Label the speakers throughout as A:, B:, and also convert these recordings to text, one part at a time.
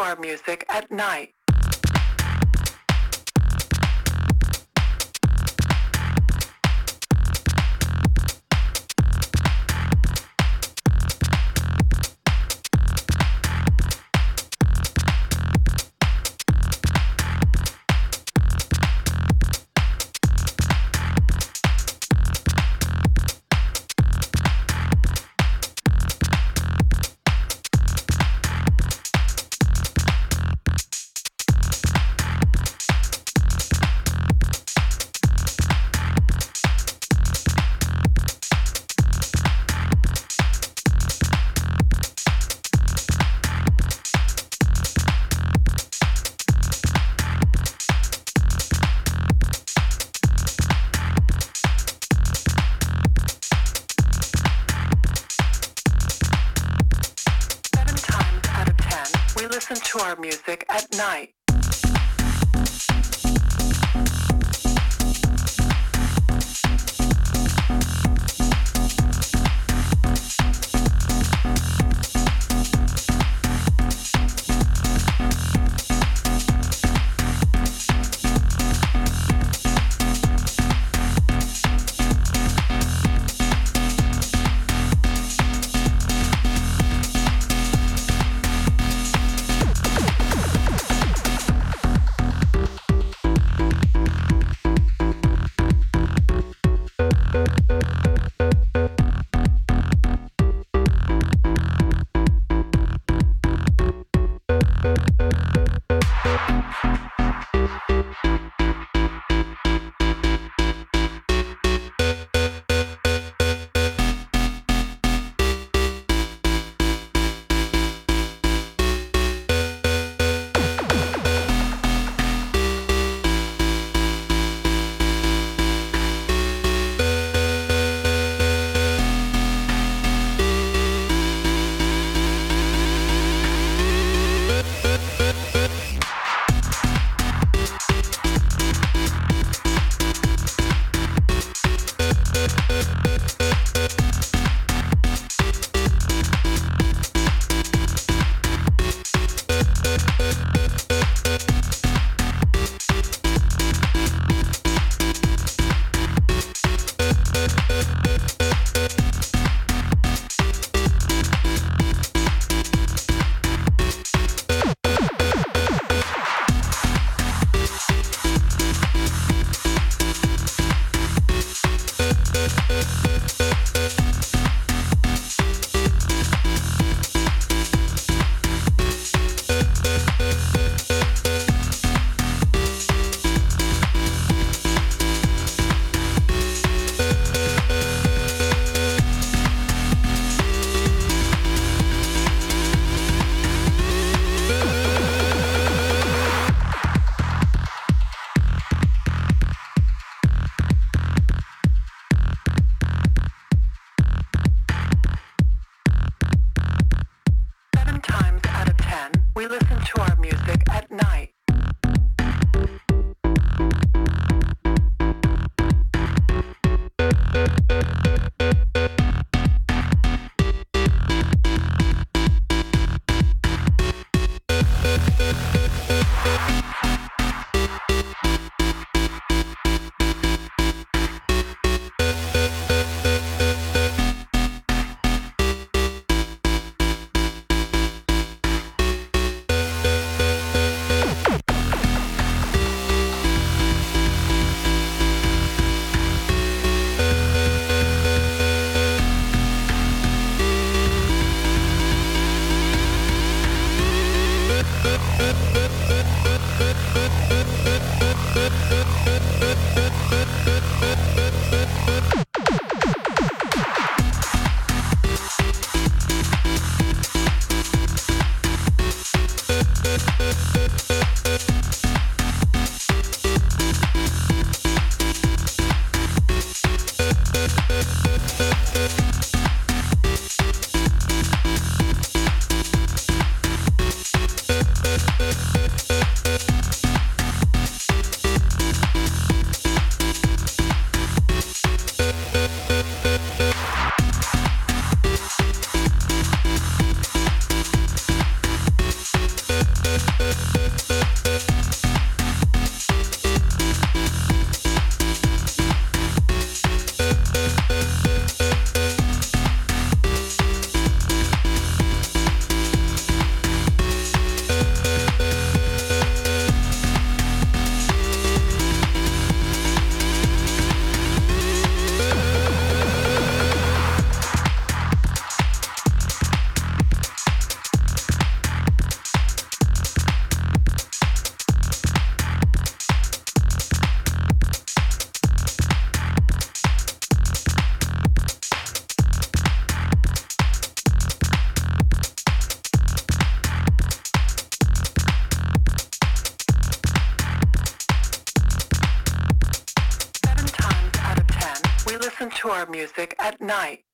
A: Our music at night. Music at night.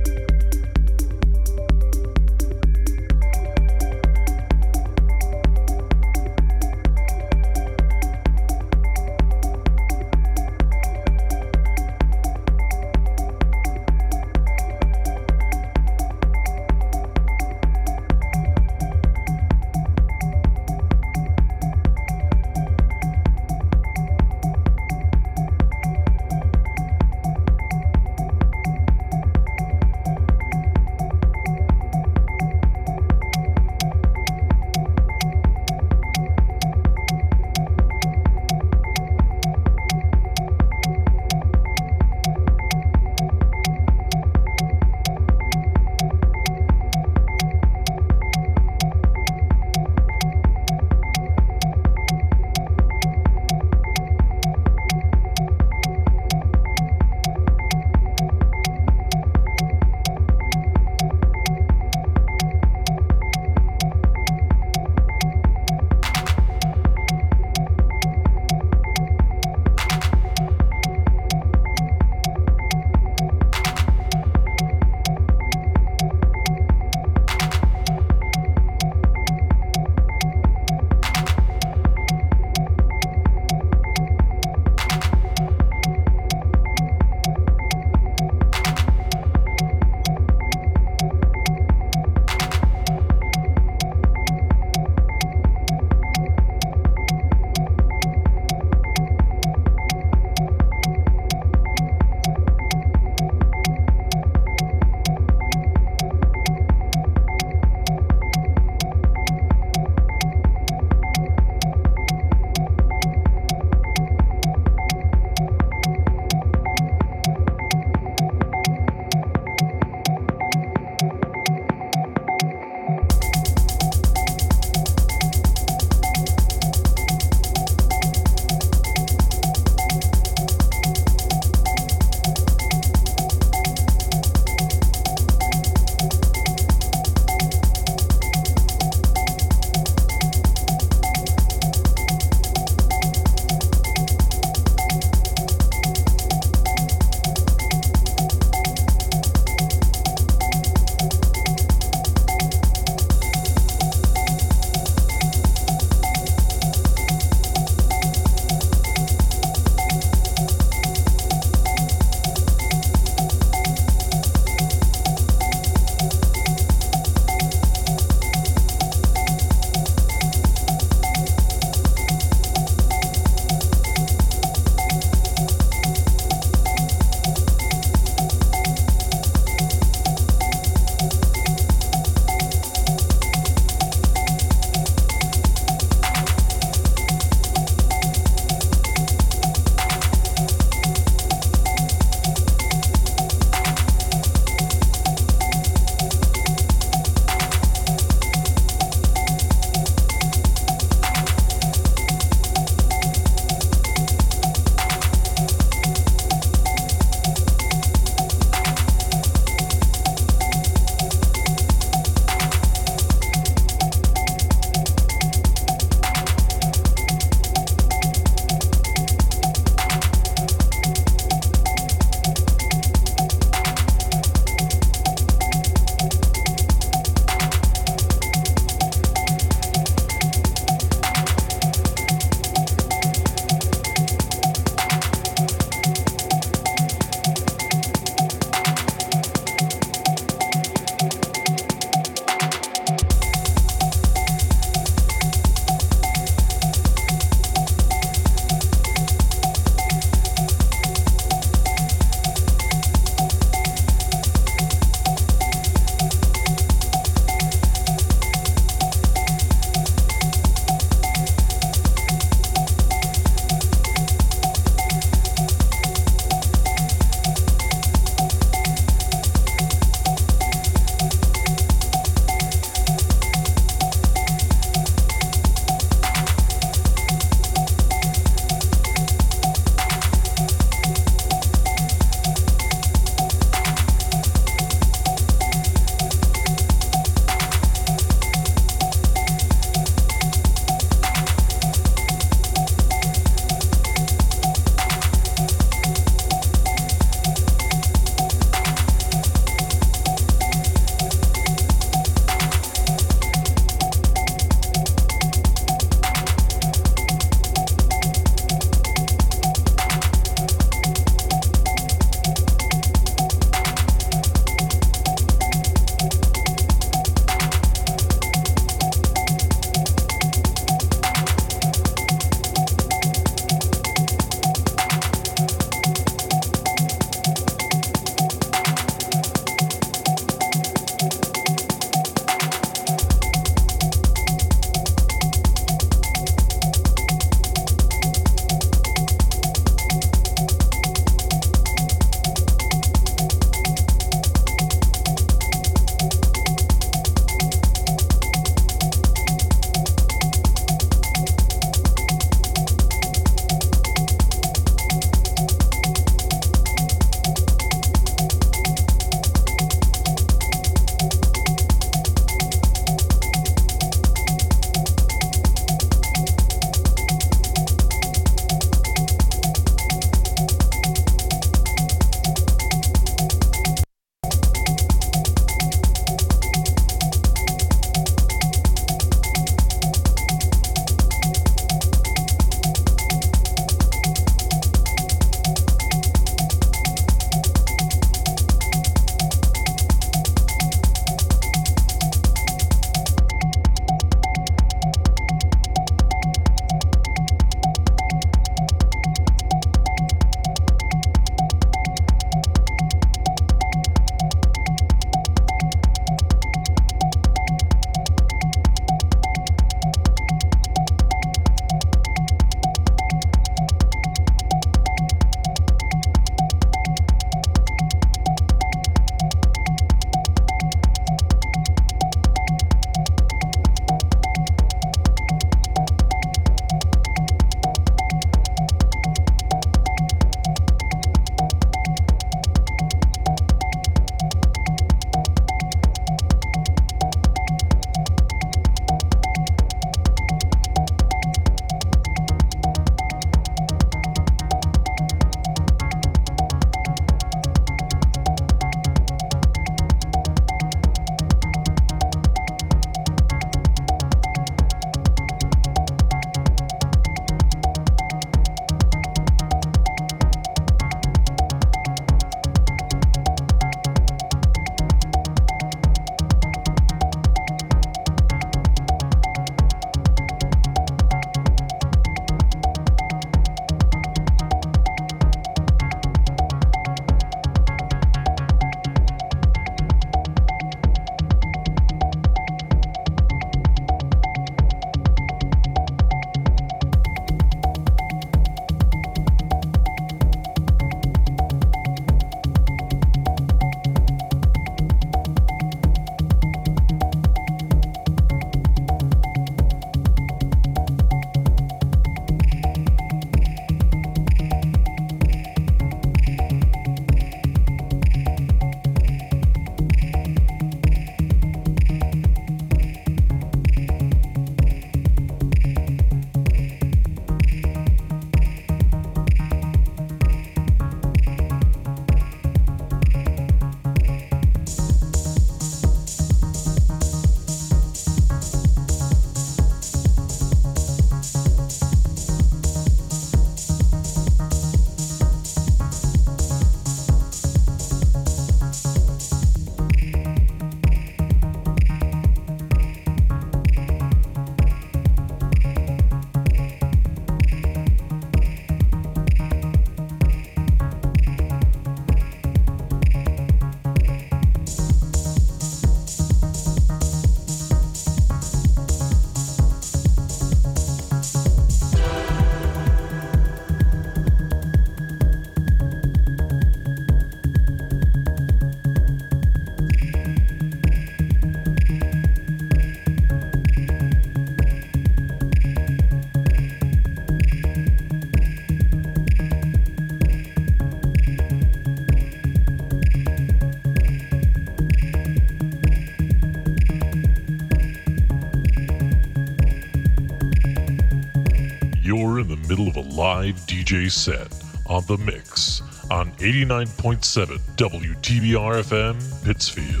B: Middle of a live DJ set on the mix on 89.7 WTBR FM Pittsfield.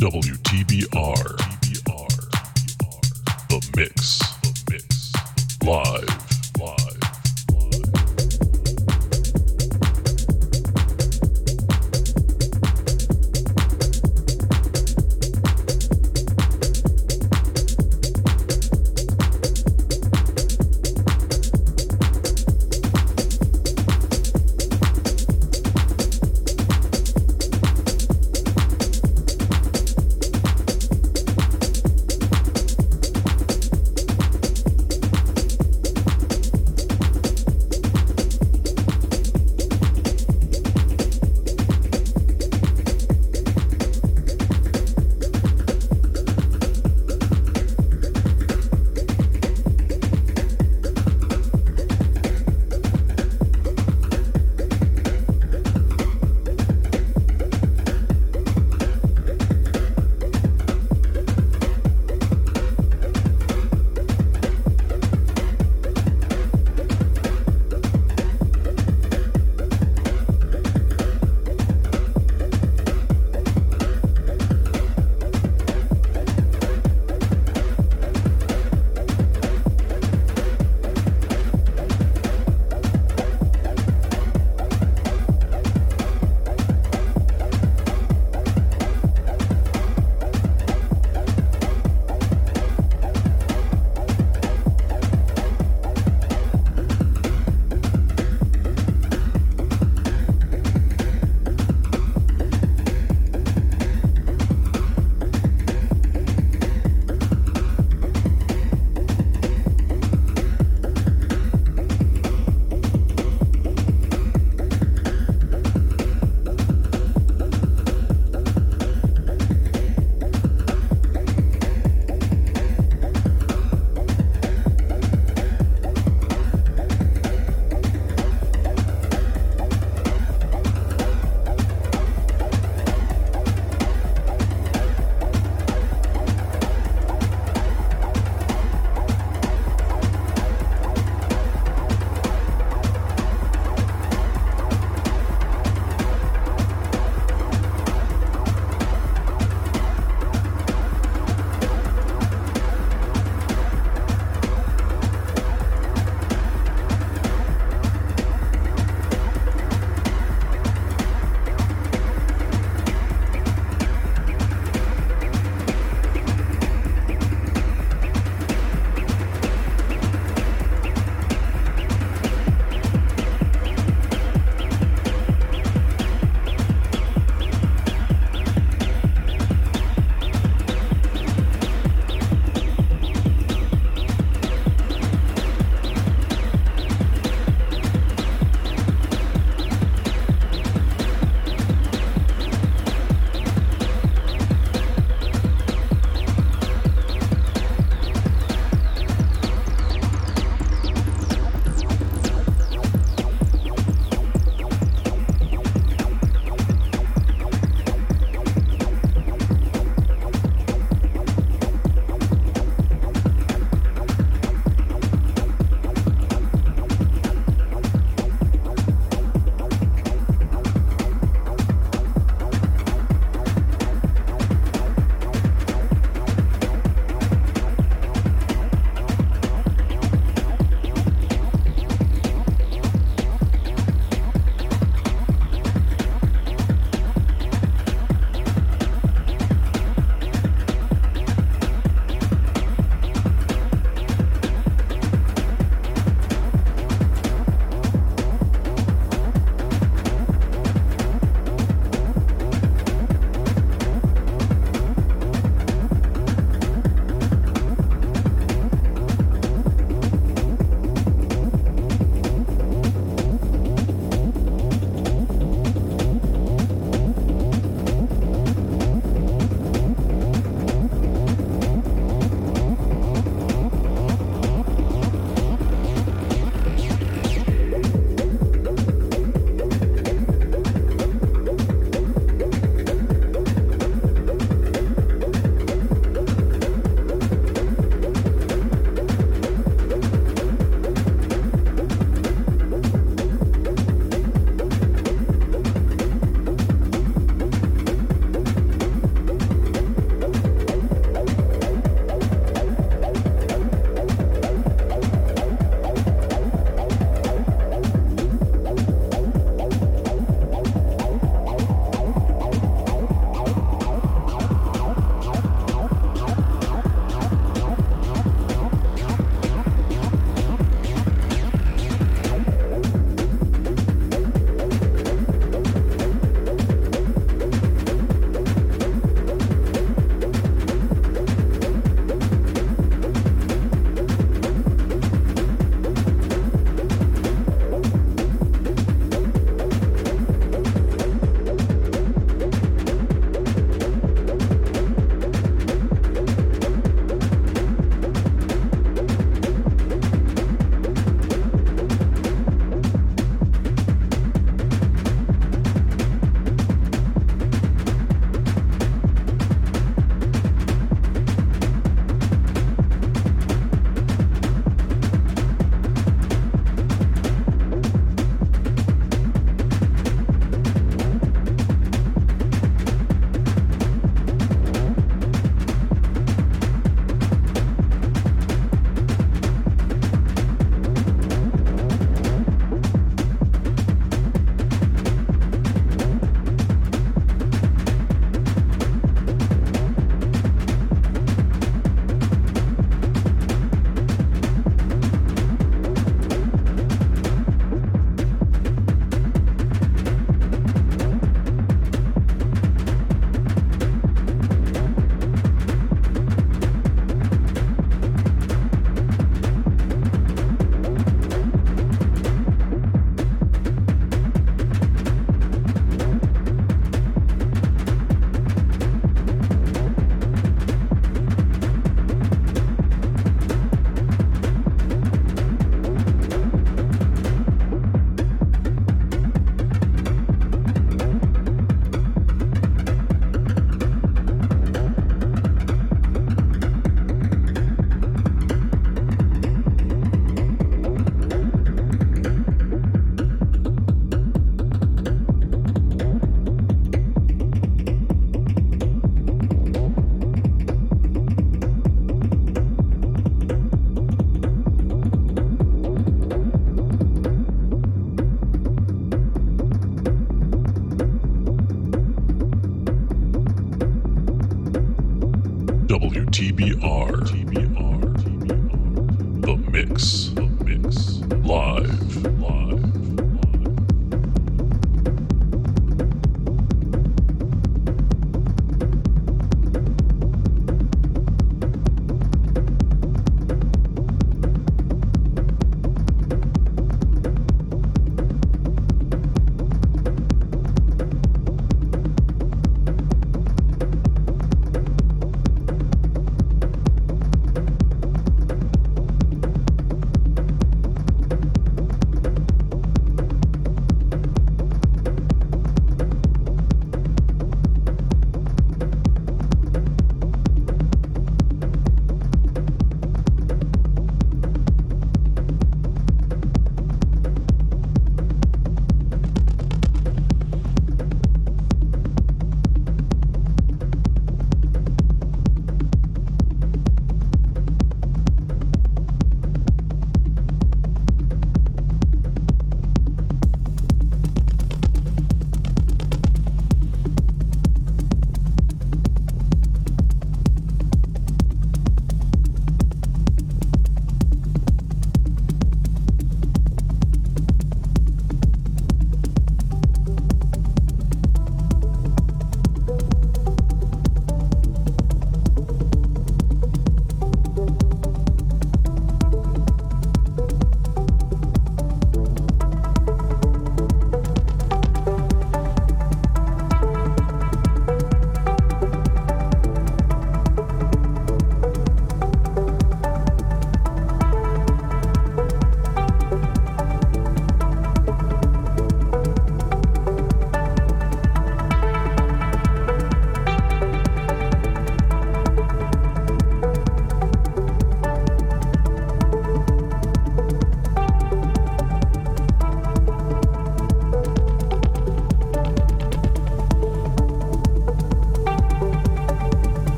B: WTBR. The Mix. Live.